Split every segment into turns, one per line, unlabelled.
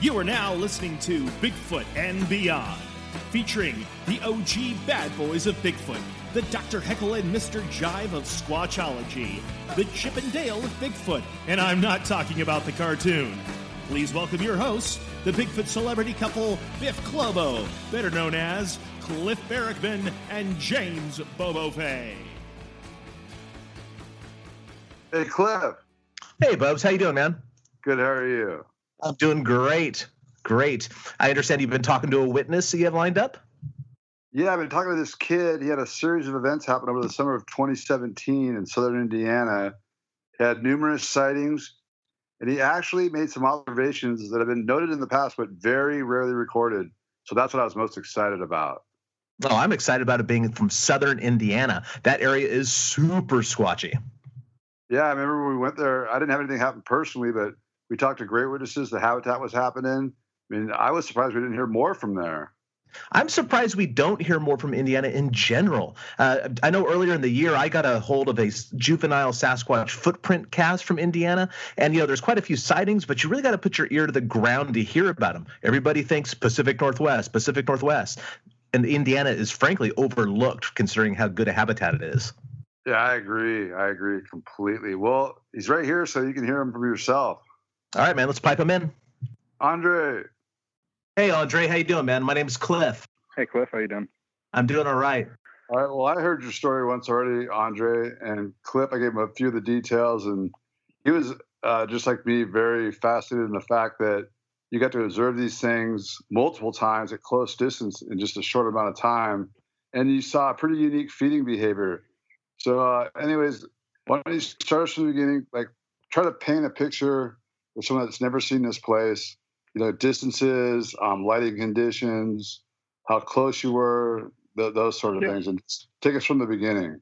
You are now listening to Bigfoot and Beyond, featuring the OG bad boys of Bigfoot, the Dr. Heckle and Mr. Jive of Squatchology, the Chip and Dale of Bigfoot, and I'm not talking about the cartoon. Please welcome your hosts, the Bigfoot celebrity couple Biff Clobo, better known as Cliff Barackman and James Bobo Fay.
Hey, Cliff.
Hey, Bubs. How you doing, man?
Good. How are you?
I'm doing great. Great. I understand you've been talking to a witness so you have lined up?
Yeah, I've been talking to this kid. He had a series of events happen over the summer of 2017 in southern Indiana. He had numerous sightings, and he actually made some observations that have been noted in the past, but very rarely recorded. So that's what I was most excited about.
Oh, I'm excited about it being from southern Indiana. That area is super squatchy.
Yeah, I remember when we went there. I didn't have anything happen personally, but we talked to great witnesses. The habitat was happening. I mean, I was surprised we didn't hear more from there.
I'm surprised we don't hear more from Indiana in general. Uh, I know earlier in the year I got a hold of a juvenile Sasquatch footprint cast from Indiana, and you know there's quite a few sightings, but you really got to put your ear to the ground to hear about them. Everybody thinks Pacific Northwest, Pacific Northwest, and Indiana is frankly overlooked considering how good a habitat it is.
Yeah, I agree. I agree completely. Well, he's right here, so you can hear him from yourself.
All right, man. Let's pipe him in.
Andre.
Hey, Andre. How you doing, man? My name's Cliff.
Hey, Cliff. How you doing?
I'm doing all right.
All right. Well, I heard your story once already, Andre, and Cliff. I gave him a few of the details, and he was uh, just like me, very fascinated in the fact that you got to observe these things multiple times at close distance in just a short amount of time, and you saw a pretty unique feeding behavior. So, uh, anyways, why don't you start from the beginning? Like, try to paint a picture for someone that's never seen this place, you know, distances, um, lighting conditions, how close you were, the, those sort of yeah. things, and take us from the beginning.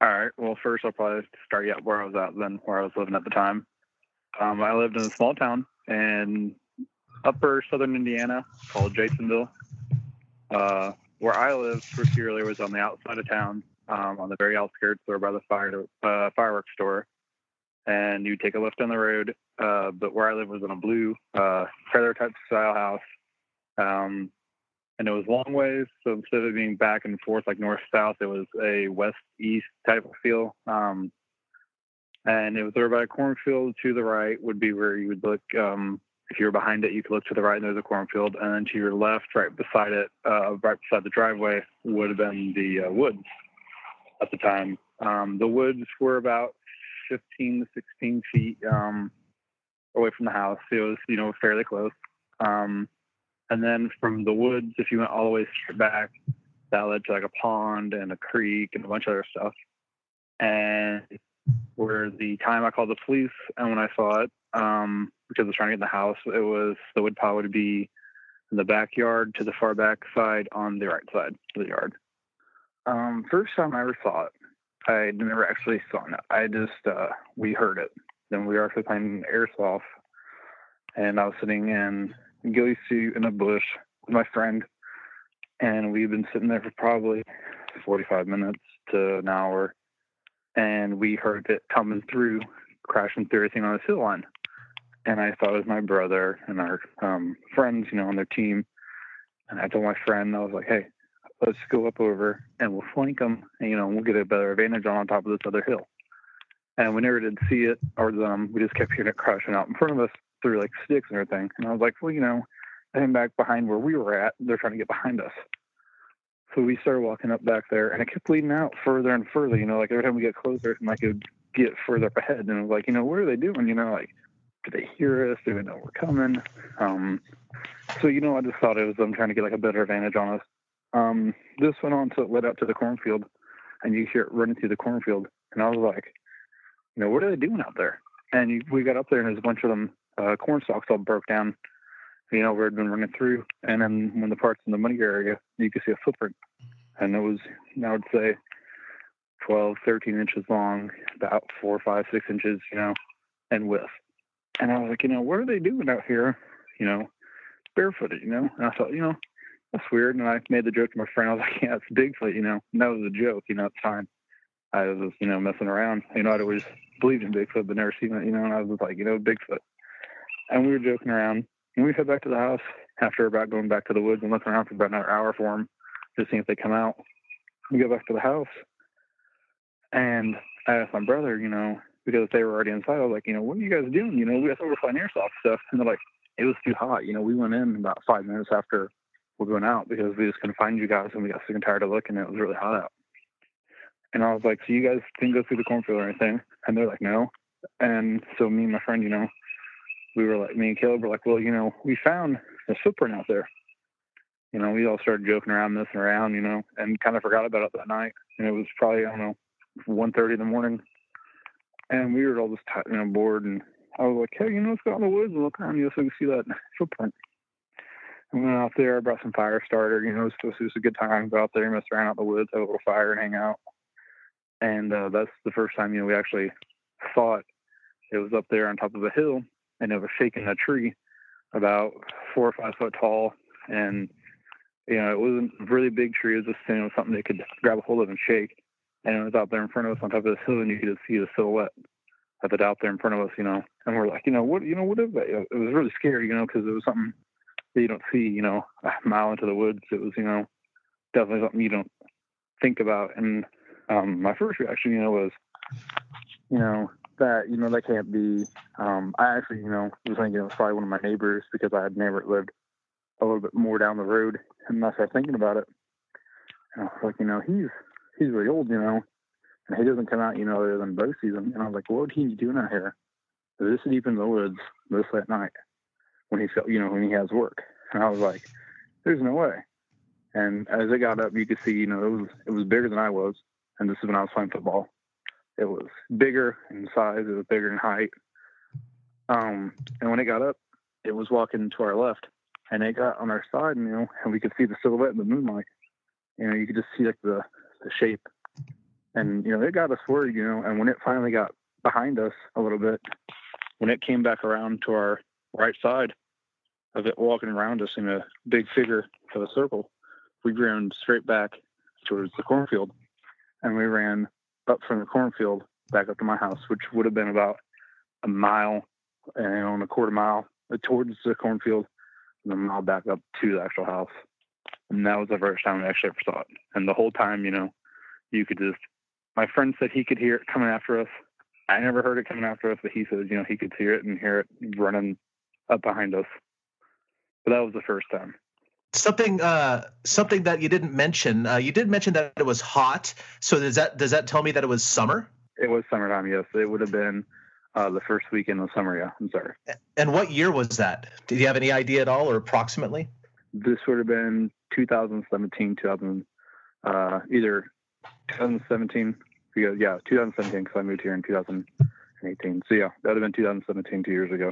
All right. Well, first I'll probably start you where I was at then, where I was living at the time. Um, I lived in a small town in upper southern Indiana called Jasonville. Uh, where I lived particularly was on the outside of town, um, on the very outskirts, or by the fire uh, fireworks store and you take a left on the road. Uh, but where I live was in a blue uh, trailer type style house. Um, and it was long ways. So instead of being back and forth like north south, it was a west east type of feel. Um, and it was over by a cornfield to the right would be where you would look. Um, if you were behind it, you could look to the right and there's a cornfield. And then to your left, right beside it, uh, right beside the driveway, would have been the uh, woods at the time. Um, the woods were about 15 to 16 feet um, away from the house. It was, you know, fairly close. Um, and then from the woods, if you went all the way back, that led to like a pond and a creek and a bunch of other stuff. And where the time I called the police and when I saw it, um, because I was trying to get in the house, it was the wood pile would be in the backyard to the far back side on the right side of the yard. Um, first time I ever saw it, I never actually saw it. I just uh, we heard it. Then we were actually playing airsoft, and I was sitting in ghillie suit in a bush with my friend, and we've been sitting there for probably 45 minutes to an hour, and we heard it coming through, crashing through everything on the hill line. And I thought it was my brother and our um, friends, you know, on their team. And I told my friend, I was like, "Hey, let's go up over and we'll flank them and, you know, we'll get a better advantage on, on top of this other hill. And we never did see it or them. We just kept hearing it crashing out in front of us through like sticks and everything. And I was like, well, you know, I came back behind where we were at. They're trying to get behind us. So we started walking up back there and it kept leading out further and further, you know, like every time we get closer, and like it would get further up ahead. And it was like, you know, what are they doing? You know, like, do they hear us? Do they know we're coming? Um, so, you know, I just thought it was them trying to get like a better advantage on us. Um, this went on to led out to the cornfield, and you hear it running through the cornfield. And I was like, you know, what are they doing out there? And we got up there and there's a bunch of them uh, corn stalks all broke down, you know, where it had been running through. And then when the parts in the money area, you could see a footprint. And it was, I would say, 12, 13 inches long, about four, five, six inches, you know, and width. And I was like, you know, what are they doing out here, you know, barefooted, you know? And I thought, you know, that's weird. And I made the joke to my friend. I was like, yeah, it's Bigfoot, you know. And that was a joke, you know, at the time. I was, you know, messing around. You know, I'd always believed in Bigfoot, but never seen it, you know, and I was like, you know, Bigfoot. And we were joking around. And we head back to the house after about going back to the woods and looking around for about another hour for them, just seeing if they come out. We go back to the house. And I asked my brother, you know, because they were already inside, I was like, you know, what are you guys doing? You know, we thought we were flying airsoft stuff. And they're like, it was too hot. You know, we went in about five minutes after we went out because we just couldn't find you guys and we got sick and tired of looking. It was really hot out. And I was like, so you guys didn't go through the cornfield or anything? And they're like, no. And so me and my friend, you know, we were like, me and Caleb were like, well, you know, we found a footprint out there. You know, we all started joking around, messing around, you know, and kind of forgot about it that night. And it was probably, I don't know, 1.30 in the morning. And we were all just, you know, bored. And I was like, hey, you know, let's go out in the woods and look around, you know, so we can see that footprint. We went out there, I brought some fire starter, you know, it was, it was a good time. Go out there, mess around out in the woods, have a little fire and hang out and uh, that's the first time you know we actually saw it. It was up there on top of a hill, and it was shaking a tree about four or five foot tall, and you know it wasn't a really big tree. It was just you know something they could grab a hold of and shake. And it was out there in front of us on top of this hill, and you could see the silhouette of it out there in front of us, you know. And we're like, you know, what, you know, what is that? It was really scary, you know, because it was something that you don't see, you know, a mile into the woods. It was, you know, definitely something you don't think about. And um, my first reaction, you know, was, you know, that, you know, that can't be. Um, I actually, you know, was thinking it was probably one of my neighbors because I had never lived a little bit more down the road. And I started thinking about it. And I was like, you know, he's he's really old, you know, and he doesn't come out, you know, other than bow season. And I was like, what would he be doing out here this deep in the woods this late night when he felt, you know, when he has work? And I was like, there's no way. And as it got up, you could see, you know, it was it was bigger than I was and this is when I was playing football. It was bigger in size, it was bigger in height. Um, and when it got up, it was walking to our left, and it got on our side, and you know, and we could see the silhouette in the moonlight. You know, you could just see like the the shape, and you know, it got us worried. You know, and when it finally got behind us a little bit, when it came back around to our right side of it walking around us in a big figure of a circle, we ran straight back towards the cornfield and we ran up from the cornfield back up to my house, which would have been about a mile and on a quarter mile uh, towards the cornfield, and a mile back up to the actual house. And that was the first time I actually ever saw it. And the whole time, you know, you could just. My friend said he could hear it coming after us. I never heard it coming after us, but he said, you know, he could hear it and hear it running up behind us. But that was the first time
something uh, something that you didn't mention. Uh, you did mention that it was hot. So does that does that tell me that it was summer?
It was summertime. Yes, it would have been uh, the first weekend of summer. Yeah, I'm sorry.
And what year was that? Did you have any idea at all, or approximately?
This would have been 2017, 2000, uh, either 2017. Because, yeah, 2017 because I moved here in 2018. So yeah, that would have been 2017, two years ago.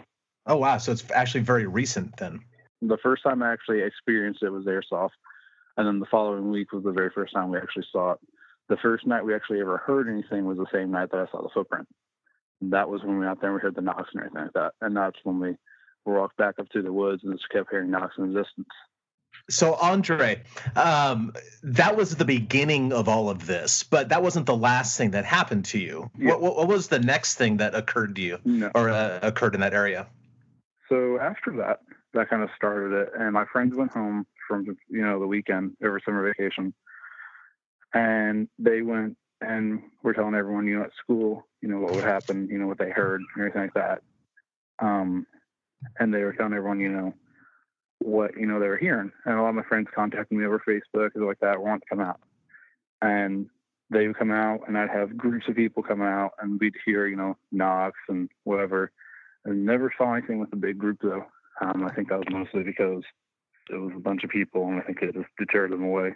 Oh wow! So it's actually very recent then
the first time I actually experienced it was airsoft, and then the following week was the very first time we actually saw it. The first night we actually ever heard anything was the same night that I saw the footprint. And that was when we went out there and we heard the knocks and everything like that. And that's when we walked back up through the woods and just kept hearing knocks in the distance.
So, Andre, um, that was the beginning of all of this, but that wasn't the last thing that happened to you. Yeah. What, what, was the next thing that occurred to you no. or uh, occurred in that area?
So, after that, that kind of started it. And my friends went home from you know the weekend over summer vacation, and they went and were telling everyone you know at school you know what would happen, you know what they heard and everything like that. Um, and they were telling everyone you know what you know they were hearing. And a lot of my friends contacted me over Facebook and like that, want to come out. And they would come out and I'd have groups of people come out and we'd hear, you know, knocks and whatever. And never saw anything with a big group though. Um, I think that was mostly because it was a bunch of people, and I think it just deterred them away.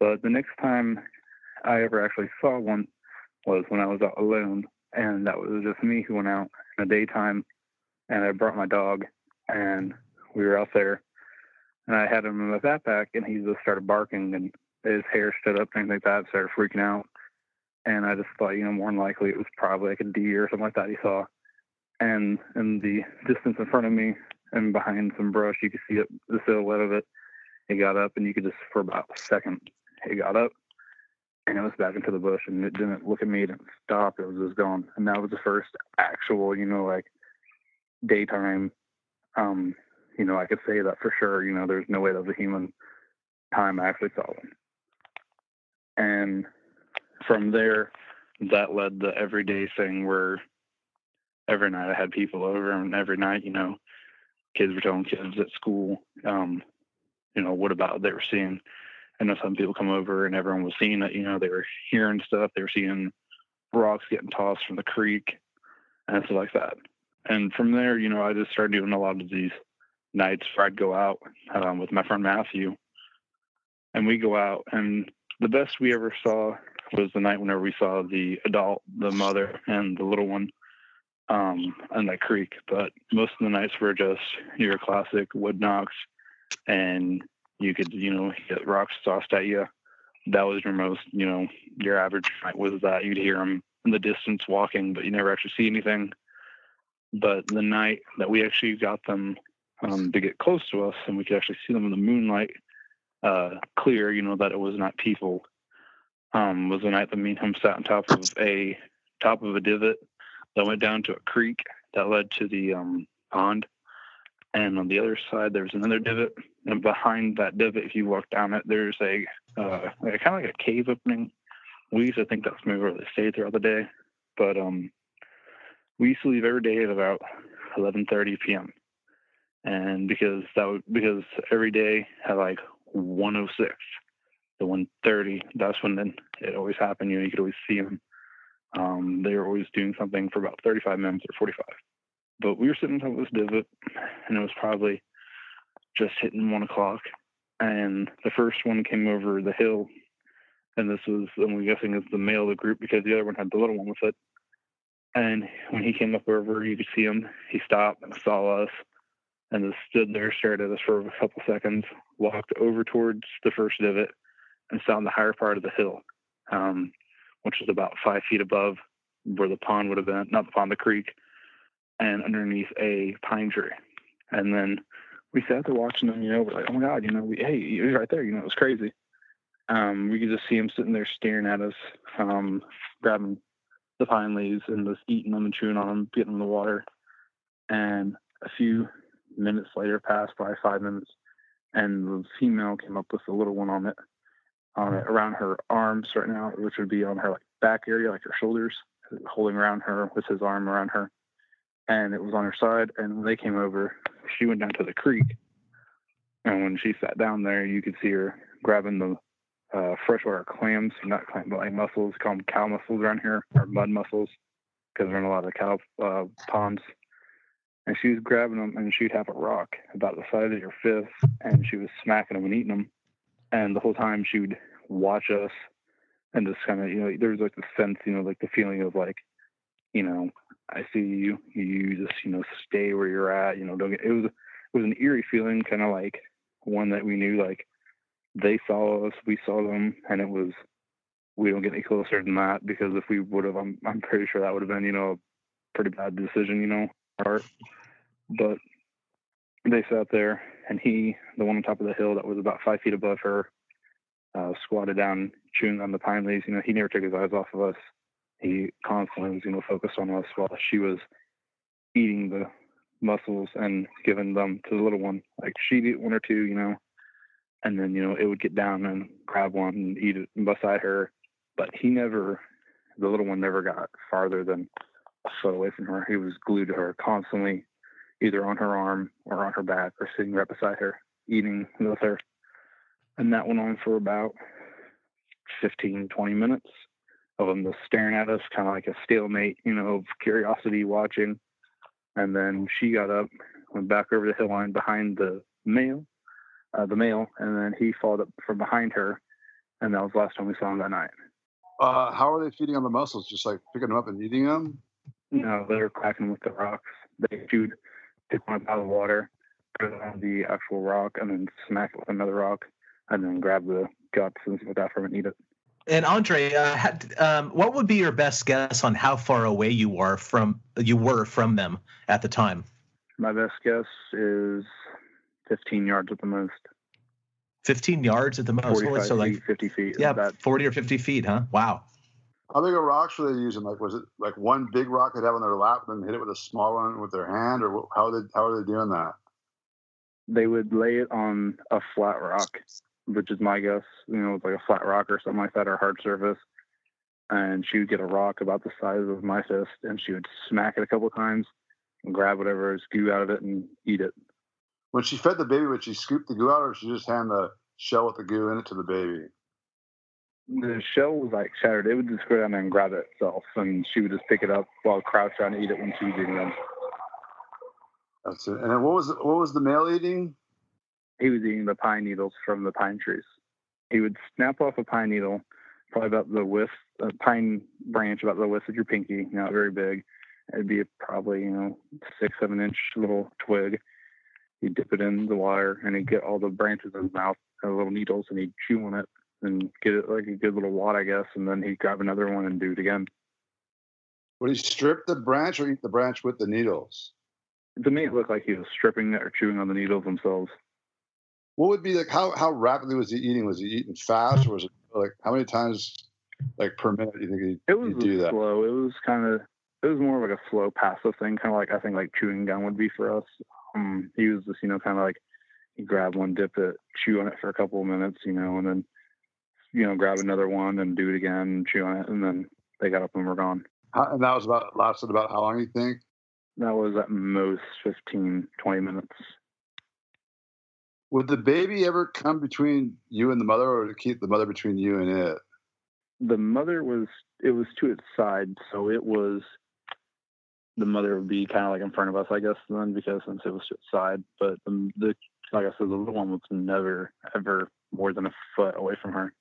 But the next time I ever actually saw one, was when I was out alone, and that was just me who went out in the daytime, and I brought my dog, and we were out there, and I had him in my backpack, and he just started barking, and his hair stood up, things like that, started freaking out, and I just thought, you know, more than likely it was probably like a deer or something like that he saw, and in the distance in front of me and behind some brush, you could see it, the silhouette of it. It got up, and you could just for about a second, it got up, and it was back into the bush and it didn't look at me, it didn't stop, it was just gone. And that was the first actual, you know, like daytime, um, you know, I could say that for sure, you know, there's no way that was a human time I actually saw one. And from there, that led the everyday thing where every night I had people over and every night, you know, kids were telling kids at school, um, you know, what about they were seeing I know some people come over and everyone was seeing it. You know, they were hearing stuff. They were seeing rocks getting tossed from the creek and stuff like that. And from there, you know, I just started doing a lot of these nights where I'd go out um, with my friend Matthew, and we go out. And the best we ever saw was the night whenever we saw the adult, the mother, and the little one um, on that creek. But most of the nights were just your classic wood knocks and you could, you know, hit rocks tossed at you. That was your most, you know, your average night was that you'd hear them in the distance walking, but you never actually see anything. But the night that we actually got them um, to get close to us and we could actually see them in the moonlight, uh, clear, you know, that it was not people, um, was the night that me and him sat on top of a top of a divot that went down to a creek that led to the um, pond. And on the other side there's another divot. And behind that divot if you walk down it there's a uh, kind of like a cave opening. We used to think that's maybe where they stayed throughout the day. But um we used to leave every day at about 11:30 p.m. and because that would because every day at like 106 to 1:30 that's when then it always happened. You know you could always see them um, they were always doing something for about 35 minutes or 45 but we were sitting on top of this divot, and it was probably just hitting one o'clock. And the first one came over the hill, and this was, I'm guessing, is the male of the group because the other one had the little one with it. And when he came up over, you could see him. He stopped and saw us, and just stood there, stared at us for a couple seconds, walked over towards the first divot, and on the higher part of the hill, um, which was about five feet above where the pond would have been, not the pond, the creek and underneath a pine tree. And then we sat there watching them, you know, we're like, oh my God, you know, we, hey, he was right there, you know, it was crazy. Um, we could just see him sitting there staring at us, um, grabbing the pine leaves and just eating them and chewing on them, getting in the water. And a few minutes later passed by, five minutes, and the female came up with a little one on it, on it around her arms right now, which would be on her like back area, like her shoulders, holding around her with his arm around her and it was on her side. And when they came over, she went down to the creek. And when she sat down there, you could see her grabbing the uh, freshwater clams, not clams, but like mussels, call them cow mussels around here, or mud mussels, because they're in a lot of cow uh, ponds. And she was grabbing them, and she'd have a rock about the size of your fist, and she was smacking them and eating them. And the whole time she would watch us, and just kind of, you know, there was like the sense, you know, like the feeling of like, you know, I see you. You just you know stay where you're at. You know, don't get. It was it was an eerie feeling, kind of like one that we knew like they saw us, we saw them, and it was we don't get any closer than that because if we would have, I'm I'm pretty sure that would have been you know a pretty bad decision, you know, part. But they sat there, and he, the one on top of the hill that was about five feet above her, uh, squatted down, chewing on the pine leaves. You know, he never took his eyes off of us he constantly was, you know, focused on us while she was eating the mussels and giving them to the little one. Like she'd eat one or two, you know, and then, you know, it would get down and grab one and eat it beside her. But he never, the little one never got farther than a foot away from her. He was glued to her constantly, either on her arm or on her back or sitting right beside her, eating with her. And that went on for about 15, 20 minutes of them just staring at us, kind of like a stalemate, you know, of curiosity watching. And then she got up, went back over the hill line behind the male, uh, the male, and then he followed up from behind her, and that was the last time we saw him that night.
Uh, how are they feeding on the mussels? Just like picking them up and eating them?
No, they're cracking with the rocks. They shoot, pick one out of the water, put it on the actual rock, and then smack it with another rock, and then grab the guts and stuff like that from it and eat it.
And Andre, uh, had, um, what would be your best guess on how far away you are from you were from them at the time?
My best guess is 15 yards at the most.
15 yards at the most.
45
so like
feet, 50 feet.
yeah,
That
40 or 50 feet, huh? Wow.
How big of rocks were they using? Like, was it like one big rock they'd have on their lap and then hit it with a small one with their hand, or how they how are they doing that?
they would lay it on a flat rock, which is my guess. You know, like a flat rock or something like that, or hard surface. And she would get a rock about the size of my fist, and she would smack it a couple times and grab whatever is goo out of it and eat it.
When she fed the baby, would she scoop the goo out, or she just hand the shell with the goo in it to the baby?
The shell was like shattered. It would just go down there and grab it itself, and she would just pick it up while crouched down and eat it when she was eating them.
That's it. And what was what was the male eating?
he was eating the pine needles from the pine trees. He would snap off a pine needle, probably about the width, a pine branch about the width of your pinky, not very big. It'd be probably, you know, six, seven inch little twig. He'd dip it in the water and he'd get all the branches in his mouth, uh, little needles, and he'd chew on it and get it like a good little wad, I guess. And then he'd grab another one and do it again.
Would he strip the branch or eat the branch with the needles?
To me, it looked like he was stripping it or chewing on the needles themselves.
What would be like? How how rapidly was he eating? Was he eating fast, or was it like how many times, like per minute, do you think he
It was
he'd do that?
slow. It was kind of it was more of like a slow passive thing, kind of like I think like chewing gum would be for us. Um, he was just you know kind of like you grab one, dip it, chew on it for a couple of minutes, you know, and then you know grab another one and do it again, and chew on it, and then they got up and were gone.
How, and that was about lasted about how long? You think?
That was at most 15, 20 minutes.
Would the baby ever come between you and the mother, or to keep the mother between you and it?
The mother was it was to its side, so it was the mother would be kind of like in front of us, I guess, then because since it was to its side. But the, the like I said, the little one was never ever more than a foot away from her.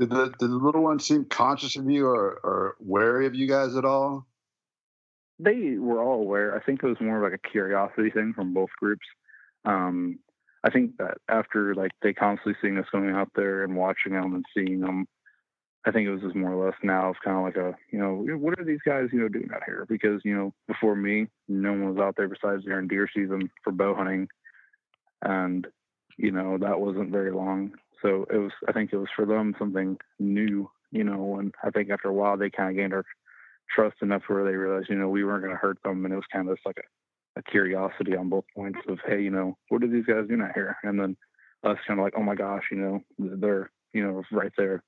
Did the did the little one seem conscious of you or or wary of you guys at all?
they were all aware. I think it was more of like a curiosity thing from both groups. Um, I think that after like they constantly seeing us going out there and watching them and seeing them, I think it was just more or less now it's kind of like a you know what are these guys you know doing out here? Because you know before me, no one was out there besides during deer season for bow hunting, and you know that wasn't very long. So it was I think it was for them something new, you know, and I think after a while they kind of gained our trust enough where they realized, you know, we weren't going to hurt them, and it was kind of just like a, a curiosity on both points of, hey, you know, what are these guys doing out here? And then us kind of like, oh my gosh, you know, they're, you know, right there.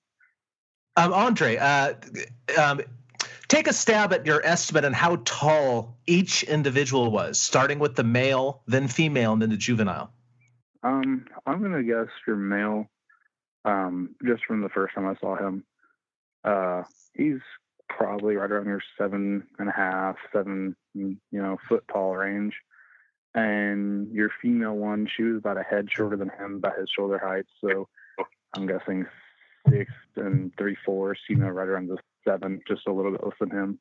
Um, Andre, uh, um, take a stab at your estimate on how tall each individual was, starting with the male, then female, and then the juvenile.
Um, I'm going to guess your male, um, just from the first time I saw him. Uh, he's probably right around your seven and a half, seven, you know, foot tall range. And your female one, she was about a head shorter than him, about his shoulder height. So I'm guessing six and three fourths, you know, right around the seven, just a little bit less than him.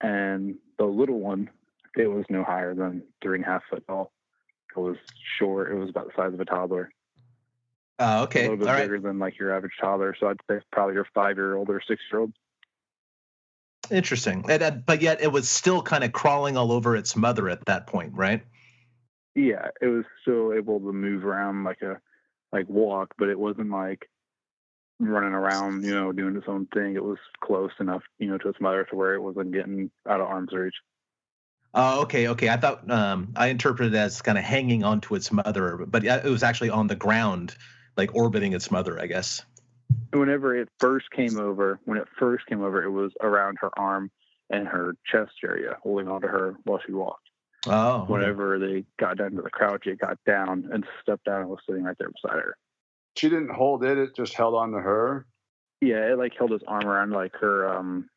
And the little one, it was no higher than three and a half foot tall. It was short. It was about the size of a toddler.
Uh,
A little bit
all right.
bigger than like your average toddler. So I'd say probably your five year old or six year old.
Interesting. And, uh, but yet it was still kind of crawling all over its mother at that point, right?
Yeah, it was still able to move around like a like walk, but it wasn't like running around, you know, doing its own thing. It was close enough, you know, to its mother to where it wasn't getting out of arm's reach.
Oh, okay, okay. I thought um, I interpreted it as kind of hanging onto its mother, but it was actually on the ground, like orbiting its mother, I guess.
Whenever it first came over, when it first came over, it was around her arm and her chest area, holding onto her while she walked.
Oh, okay.
Whenever they got down to the crouch, it got down and stepped down and was sitting right there beside her.
She didn't hold it; it just held on to her.
Yeah, it like held his arm around like her um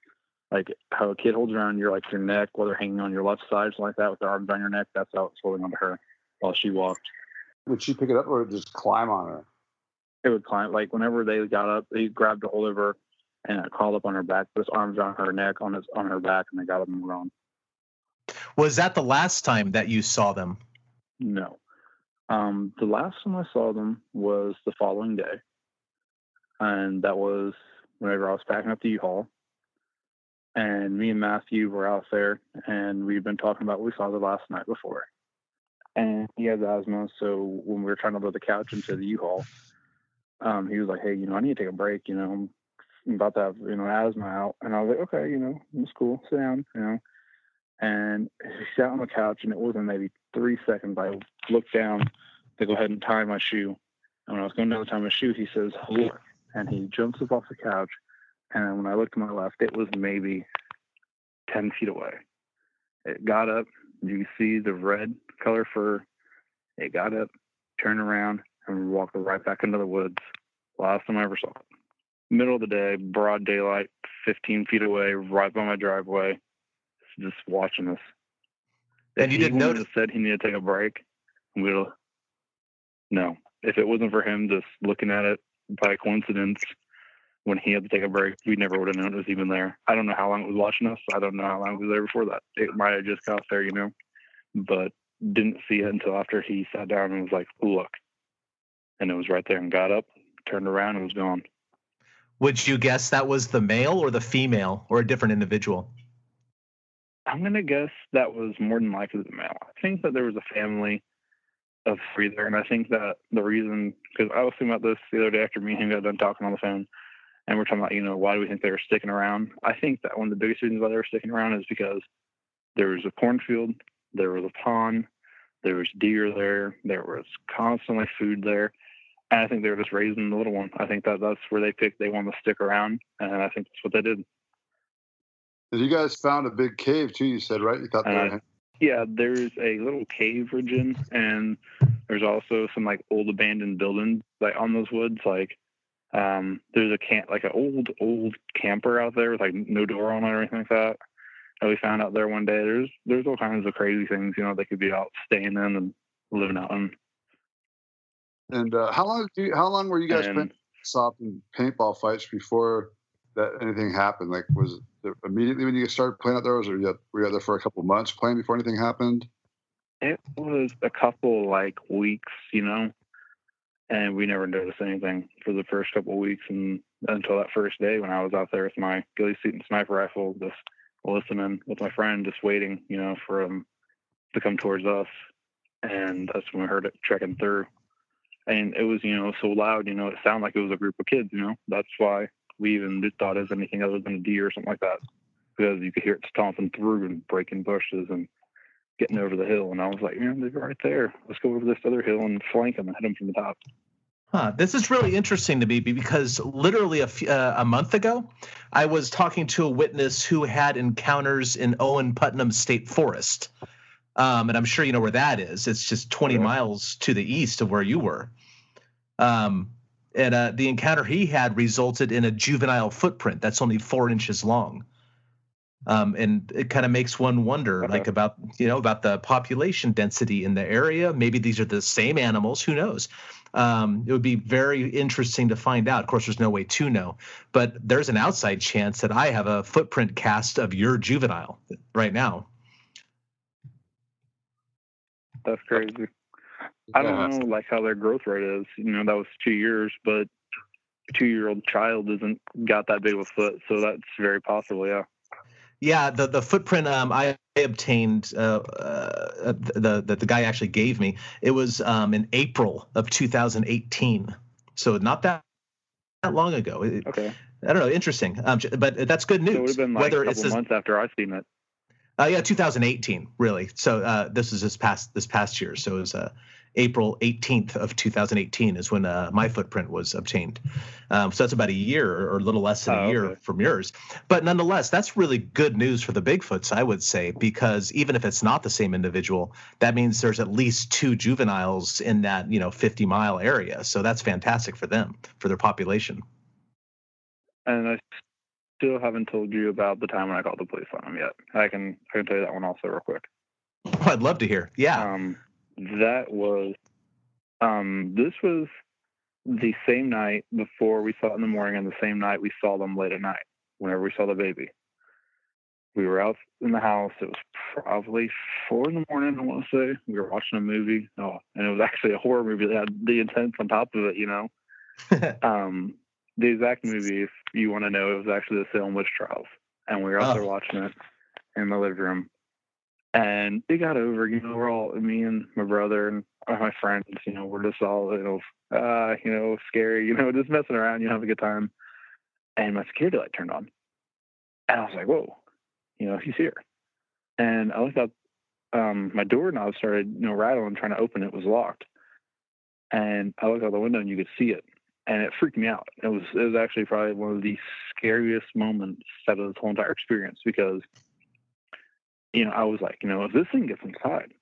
like how a kid holds around your like your neck while they're hanging on your left side, something like that, with their arms around your neck. That's how it's holding onto her while she walked.
Would she pick it up or just climb on her?
It would climb like whenever they got up, they grabbed a hold of her and I crawled up on her back, put his arms around her neck, on his on her back, and they got up and were
Was that the last time that you saw them?
No. Um, the last time I saw them was the following day, and that was whenever I was packing up the U-Haul. And me and Matthew were out there, and we've been talking about what we saw the last night before. And he has asthma, so when we were trying to load the couch into the U-Haul, um, he was like, "Hey, you know, I need to take a break. You know, I'm about to have you know asthma out." And I was like, "Okay, you know, it's cool. Sit down, you know." And he sat on the couch, and it wasn't maybe three seconds. I looked down to go ahead and tie my shoe. And when I was going down to tie my shoe, he says, "Look," and he jumps up off the couch. And when I looked to my left, it was maybe ten feet away. It got up. You see the red color fur. It got up, turned around, and walked right back into the woods. Last time I ever saw it. Middle of the day, broad daylight, 15 feet away, right by my driveway, just watching us.
And you didn't notice?
said he needed to take a break, we'd have. No, if it wasn't for him just looking at it by coincidence when he had to take a break, we never would have known it was even there. I don't know how long it was watching us. I don't know how long it was there before that. It might have just got there, you know, but didn't see it until after he sat down and was like, "Look," and it was right there and got up, turned around, and was gone.
Would you guess that was the male or the female or a different individual?
I'm gonna guess that was more than likely the male. I think that there was a family of three there, and I think that the reason because I was thinking about this the other day after me and him got done talking on the phone, and we're talking about you know why do we think they were sticking around? I think that one of the biggest reasons why they were sticking around is because there was a cornfield, there was a pond, there was deer there, there was constantly food there, and I think they were just raising the little one. I think that that's where they picked they wanted to stick around, and I think that's what they did.
You guys found a big cave too. You said right? You thought
Uh, Yeah, there's a little cave region, and there's also some like old abandoned buildings like on those woods. Like, um, there's a camp, like an old old camper out there with like no door on it or anything like that. And we found out there one day. There's there's all kinds of crazy things, you know, they could be out staying in and living out in.
And uh, how long? Do you, how long were you guys
And
playing paintball fights before that anything happened? Like, was it immediately when you started playing out there, or was you were you out there for a couple months playing before anything happened?
it was a couple like weeks, you know, and we never noticed anything for the first couple of weeks, and until that first day when I was out there with my ghillie suit and sniper rifle, just listening with my friend, just waiting, you know, for him to come towards us, and that's when we heard it trekking through, and it was, you know, so loud, you know, it sounded like it was a group of kids, you know, that's why we even thought it was anything other than a deer or something like that, because you could hear it stomping through and breaking bushes and getting over the hill. And I was like, man, they're right there. Let's go over this other hill and flank them and hit them from the top.
Huh. This is really interesting to me because literally a, f- uh, a month ago, I was talking to a witness who had encounters in Owen Putnam State Forest. Um, and I'm sure you know where that is. It's just 20
Yeah.
miles to the east of where you were. Um, and uh, the encounter he had resulted in a juvenile footprint that's only four inches long. Um, and it kind of makes one wonder,
Okay.
like about you know about the population density in the area. Maybe these are the same animals. Who knows? Um, it would be very interesting to find out. Of course, there's no way to know, but there's an outside chance that I have a footprint cast of your juvenile right now.
That's crazy. I don't know like how their growth rate is. You know, that was two years, but a two year old child isn't got that big of a foot, so that's very possible, yeah.
Yeah, the the footprint um, I obtained uh, uh, the, the the guy actually gave me. It was um, in April of 2018, so not that that long ago. It-
Okay.
I don't know, interesting. Um, but that's good news.
So it would have been like
Whether
a couple months after I seen it.
uh, yeah, 2018, really. So uh, this is this past this past year. So it was uh, April 18th of 2018 is when uh, my footprint was obtained. Um, so that's about a year or a little less than a
Oh,
year
okay.
from yours. But nonetheless, that's really good news for the Bigfoots, I would say, because even if it's not the same individual, that means there's at least two juveniles in that you know 50 mile area. So that's fantastic for them for their population.
And I still haven't told you about the time when I called the police on them yet. I can I can tell you that one also real quick.
I'd love to hear. Yeah.
Um, that was, um, this was the same night before we saw it in the morning, and the same night we saw them late at night. Whenever we saw the baby, we were out in the house. It was probably four in the morning. I want to say we were watching a movie. Oh, and it was actually a horror movie that had the intense on top of it. You know, um, the exact movie. If you want to know, it was actually the Salem witch trials, and we were out
Oh.
there watching it in the living room. And it got over. You know, we're all me and my brother and my friends. You know, we're just all you know, uh, you know, scary. You know, just messing around. You know, have a good time. And my security light turned on, and I was like, "Whoa!" You know, he's here. And I looked up. Um, my doorknob started, you know, rattling, trying to open it was locked. And I looked out the window and you could see it, and it freaked me out. It was it was actually probably one of the scariest moments out of this whole entire experience because, you know, I was like, you know, if this thing gets inside,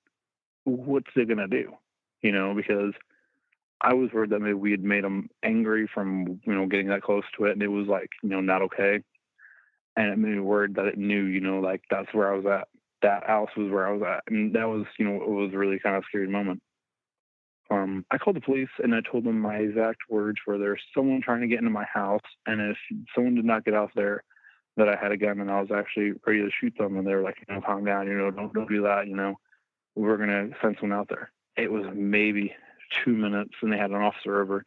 what's it gonna do? You know, because I was worried that maybe we had made them angry from you know getting that close to it, and it was like you know not okay. And it made me worried that it knew, you know, like that's where I was at. That house was where I was at, and that was, you know, it was a really kind of scary moment. Um, I called the police and I told them my exact words were there's someone trying to get into my house, and if someone did not get out there, that I had a gun and I was actually ready to shoot them, and they were like, you know, calm down, you know, don't don't do that, you know, we're gonna send someone out there. It was maybe two minutes, and they had an officer over.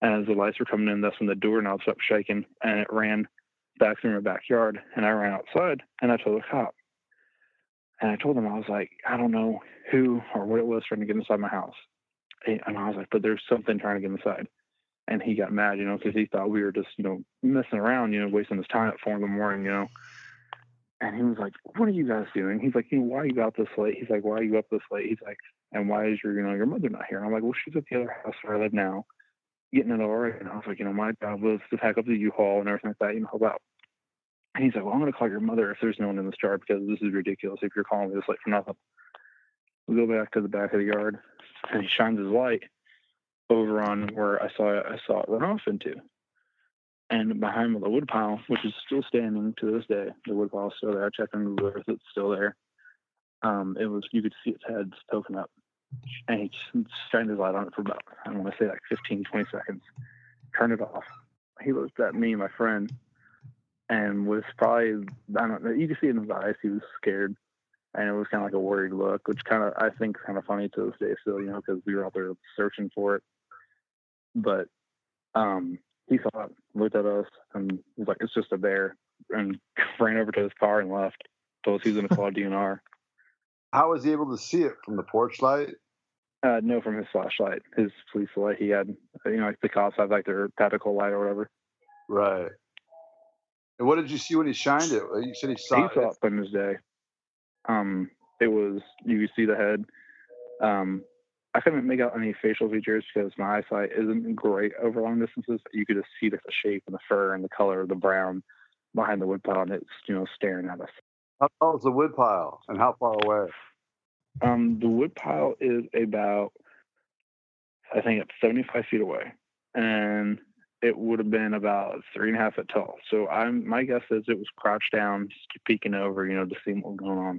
And as the lights were coming in, that's when the doorknob stopped shaking, and it ran back through my backyard. And I ran outside, and I told the cop. And I told him I was like, I don't know who or what it was trying to get inside my house. And I was like, but there's something trying to get inside. And he got mad, you know, because he thought we were just, you know, messing around, you know, wasting his time at four in the morning, you know. And he was like, "What are you guys doing?" He's like, "You know, why are you out this late?" He's like, "Why are you up this late?" He's like, "And why is your, you know, your mother not here?" And I'm like, "Well, she's at the other house where I live now, getting it all right." And I was like, "You know, my job was to pack up the U-Haul and everything like that, you know, help out." And he's like, "Well, I'm going to call your mother if there's no one in this yard because this is ridiculous. If you're calling me this late for nothing." We go back to the back of the yard, and he shines his light over on where I saw it, I saw it run off into. And behind the wood pile, which is still standing to this day, the wood pile is still there. I checked on Google Earth, it's still there. Um, it was you could see its head poking up. And he shined his light on it for about, I don't want to say like 15, 20 seconds. Turned it off. He looked at me, my friend, and was probably, I don't know, you could see in his eyes, he was scared. And it was kind of like a worried look, which kind of, I think, kind of funny to this day still, you know, because we were out there searching for it. But um, he saw it, looked at us, and was like, "It's just a bear," and ran over to his car and left. Told us he was going to call DNR.
How was he able to see it from the porch light?
Uh, no, from his flashlight, his police light. He had, you know, like the cops have like their tactical light or whatever.
Right. And what did you see when he shined it? You said he saw
he
saw it.
it from his day. Um, it was you could see the head. Um, I couldn't make out any facial features because my eyesight isn't great over long distances. You could just see the shape and the fur and the color of the brown behind the woodpile, and it's you know staring at us.
How tall is the woodpile, and how far away?
Um, the woodpile is about, I think it's 75 feet away, and it would have been about three and a half foot tall. So I'm my guess is it was crouched down, just peeking over, you know, to see what was going on.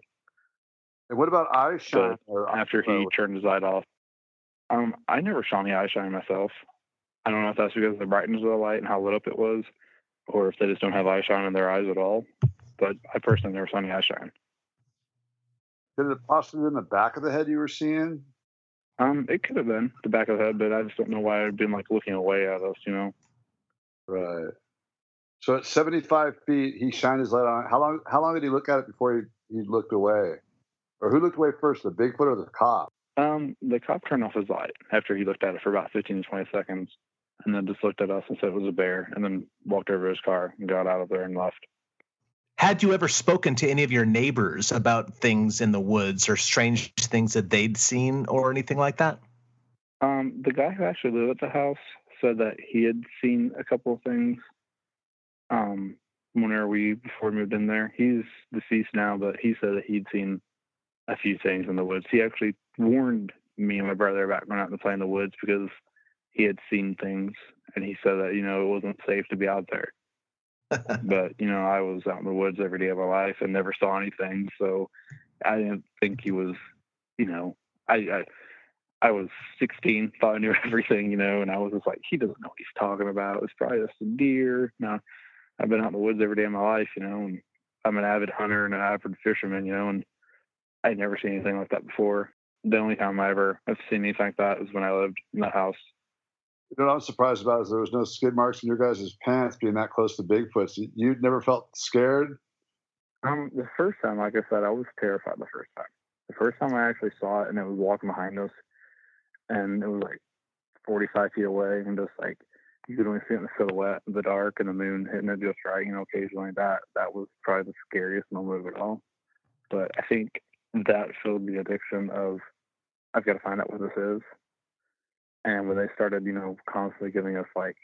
And what about eye shine?
After he turned his light off, um, I never saw any eye shine myself. I don't know if that's because of the brightness of the light and how lit up it was, or if they just don't have eye shine in their eyes at all. But I personally never saw any eye shine.
Could it possibly been the back of the head you were seeing?
Um, it could have been the back of the head, but I just don't know why I'd been like looking away at us, you know.
Right. So at 75 feet, he shined his light on. How long? How long did he look at it before he, he looked away? Or who looked away first, the Bigfoot or the cop?
Um, the cop turned off his light after he looked at it for about 15 to 20 seconds, and then just looked at us and said it was a bear, and then walked over to his car and got out of there and left.
Had you ever spoken to any of your neighbors about things in the woods or strange things that they'd seen or anything like that?
Um, the guy who actually lived at the house said that he had seen a couple of things. Um, whenever we before we moved in there, he's deceased now, but he said that he'd seen a few things in the woods. He actually warned me and my brother about going out and play in the woods because he had seen things, and he said that you know it wasn't safe to be out there. but you know, I was out in the woods every day of my life and never saw anything, so I didn't think he was, you know, I, I I was 16, thought I knew everything, you know, and I was just like, he doesn't know what he's talking about. It's probably just a deer. Now, I've been out in the woods every day of my life, you know, and I'm an avid hunter and an avid fisherman, you know, and I'd never seen anything like that before. The only time I ever have seen anything like that was when I lived in the house.
You know what I'm surprised about is there was no skid marks in your guys' pants being that close to Bigfoot. So you never felt scared?
Um, the first time, like I said, I was terrified the first time. The first time I actually saw it and it was walking behind us and it was like 45 feet away and just like you could only see it in the silhouette in the dark and the moon hitting it just right, you know, occasionally that that was probably the scariest moment of it all. But I think that showed the addiction of I've got to find out what this is. And when they started, you know, constantly giving us like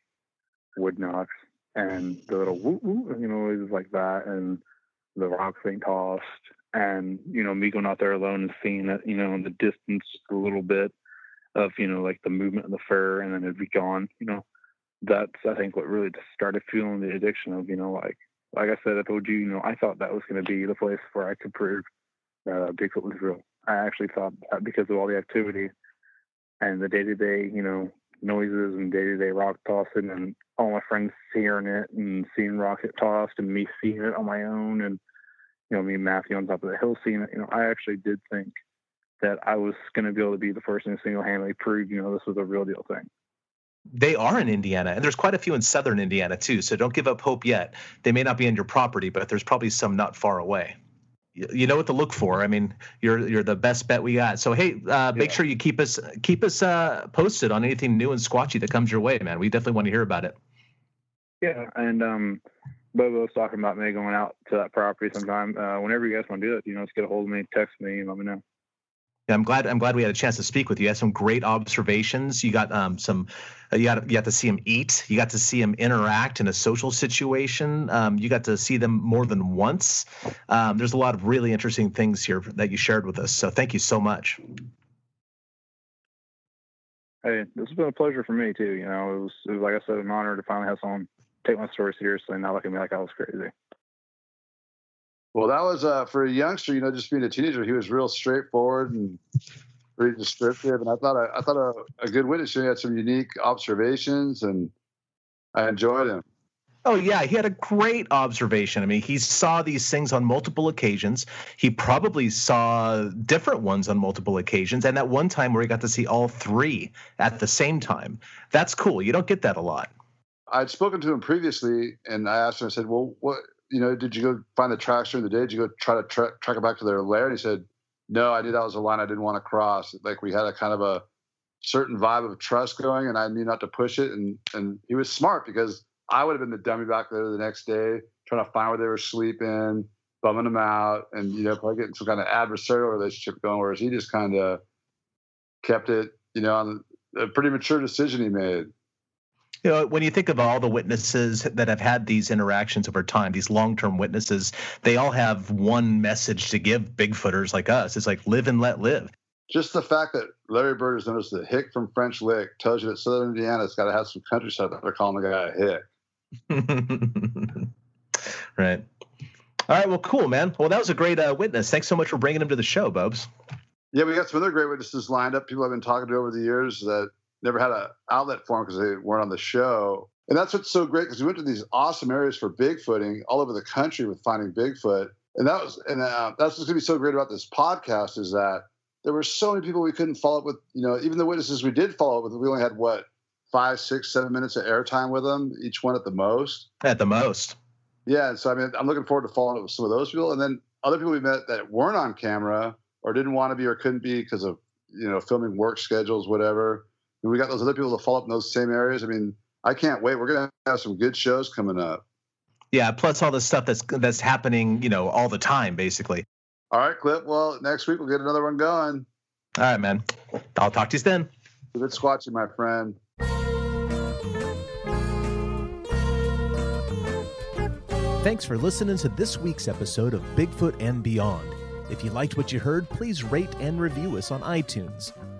wood knocks and the little woo woo, you know, noises like that, and the rocks being tossed, and you know, me going out there alone and seeing it, you know, in the distance a little bit of you know like the movement of the fur, and then it'd be gone. You know, that's I think what really just started fueling the addiction of you know like like I said I told you, you know, I thought that was going to be the place where I could prove uh, Bigfoot was real. I actually thought that because of all the activity and the day to day, you know, noises and day to day rock tossing and all my friends hearing it and seeing rocket tossed and me seeing it on my own and you know, me and Matthew on top of the hill seeing it, you know, I actually did think that I was gonna be able to be the person to single handedly prove, you know, this was a real deal thing.
They are in Indiana, and there's quite a few in southern Indiana too. So don't give up hope yet. They may not be on your property, but there's probably some not far away you know what to look for. I mean, you're you're the best bet we got. So hey, uh, make yeah. sure you keep us keep us uh, posted on anything new and squatchy that comes your way, man. We definitely want to hear about it.
Yeah, and um, Bobo was talking about me going out to that property sometime. Uh, whenever you guys want to do it, you know, just get a hold of me, text me, and let me know.
I'm glad. I'm glad we had a chance to speak with you. You had some great observations. You got um, some. Uh, you got you got to see him eat. You got to see him interact in a social situation. Um, you got to see them more than once. Um, there's a lot of really interesting things here that you shared with us. So thank you so much.
Hey, this has been a pleasure for me too. You know, it was, it was like I said, an honor to finally have someone take my story seriously and not look at me like I was crazy.
Well, that was uh, for a youngster, you know, just being a teenager. He was real straightforward and pretty descriptive, and I thought I, I thought a, a good witness. He had some unique observations, and I enjoyed him.
Oh yeah, he had a great observation. I mean, he saw these things on multiple occasions. He probably saw different ones on multiple occasions, and at one time where he got to see all three at the same time. That's cool. You don't get that a lot.
I'd spoken to him previously, and I asked him. I said, "Well, what you know, did you go find the tracks during the day? Did you go try to tra- track it back to their lair? And he said, no, I knew that was a line I didn't want to cross. Like we had a kind of a certain vibe of trust going, and I knew not to push it. And and he was smart because I would have been the dummy back there the next day, trying to find where they were sleeping, bumming them out, and you know, probably getting some kind of adversarial relationship going. Whereas he just kind of kept it, you know, on a pretty mature decision he made
you know, when you think of all the witnesses that have had these interactions over time, these long-term witnesses, they all have one message to give Bigfooters like us. It's like live and let live.
Just the fact that Larry Bird has noticed the hick from French Lick tells you that Southern Indiana's got to have some countryside that they're calling the guy a
hick. right. All right. Well, cool, man. Well, that was a great uh, witness. Thanks so much for bringing him to the show, Bubs.
Yeah, we got some other great witnesses lined up. People I've been talking to over the years that never had an outlet for them because they weren't on the show. And that's what's so great because we went to these awesome areas for bigfooting all over the country with finding Bigfoot. And that was, and uh, that's what's going to be so great about this podcast is that there were so many people we couldn't follow up with. You know, even the witnesses we did follow up with, we only had what five, six, seven minutes of airtime with them, each one at the most.
At the most.
Yeah. And so I mean, I'm looking forward to following up with some of those people, and then other people we met that weren't on camera or didn't want to be or couldn't be because of you know filming work schedules, whatever and we got those other people to follow up in those same areas. I mean, I can't wait. We're gonna have some good shows coming up.
Yeah, plus all the stuff that's that's happening, you know, all the time, basically.
All right, Cliff. Well, next week we'll get another one going.
All right, man. I'll talk to you then.
Good squatching, my friend.
Thanks for listening to this week's episode of Bigfoot and Beyond. If you liked what you heard, please rate and review us on iTunes.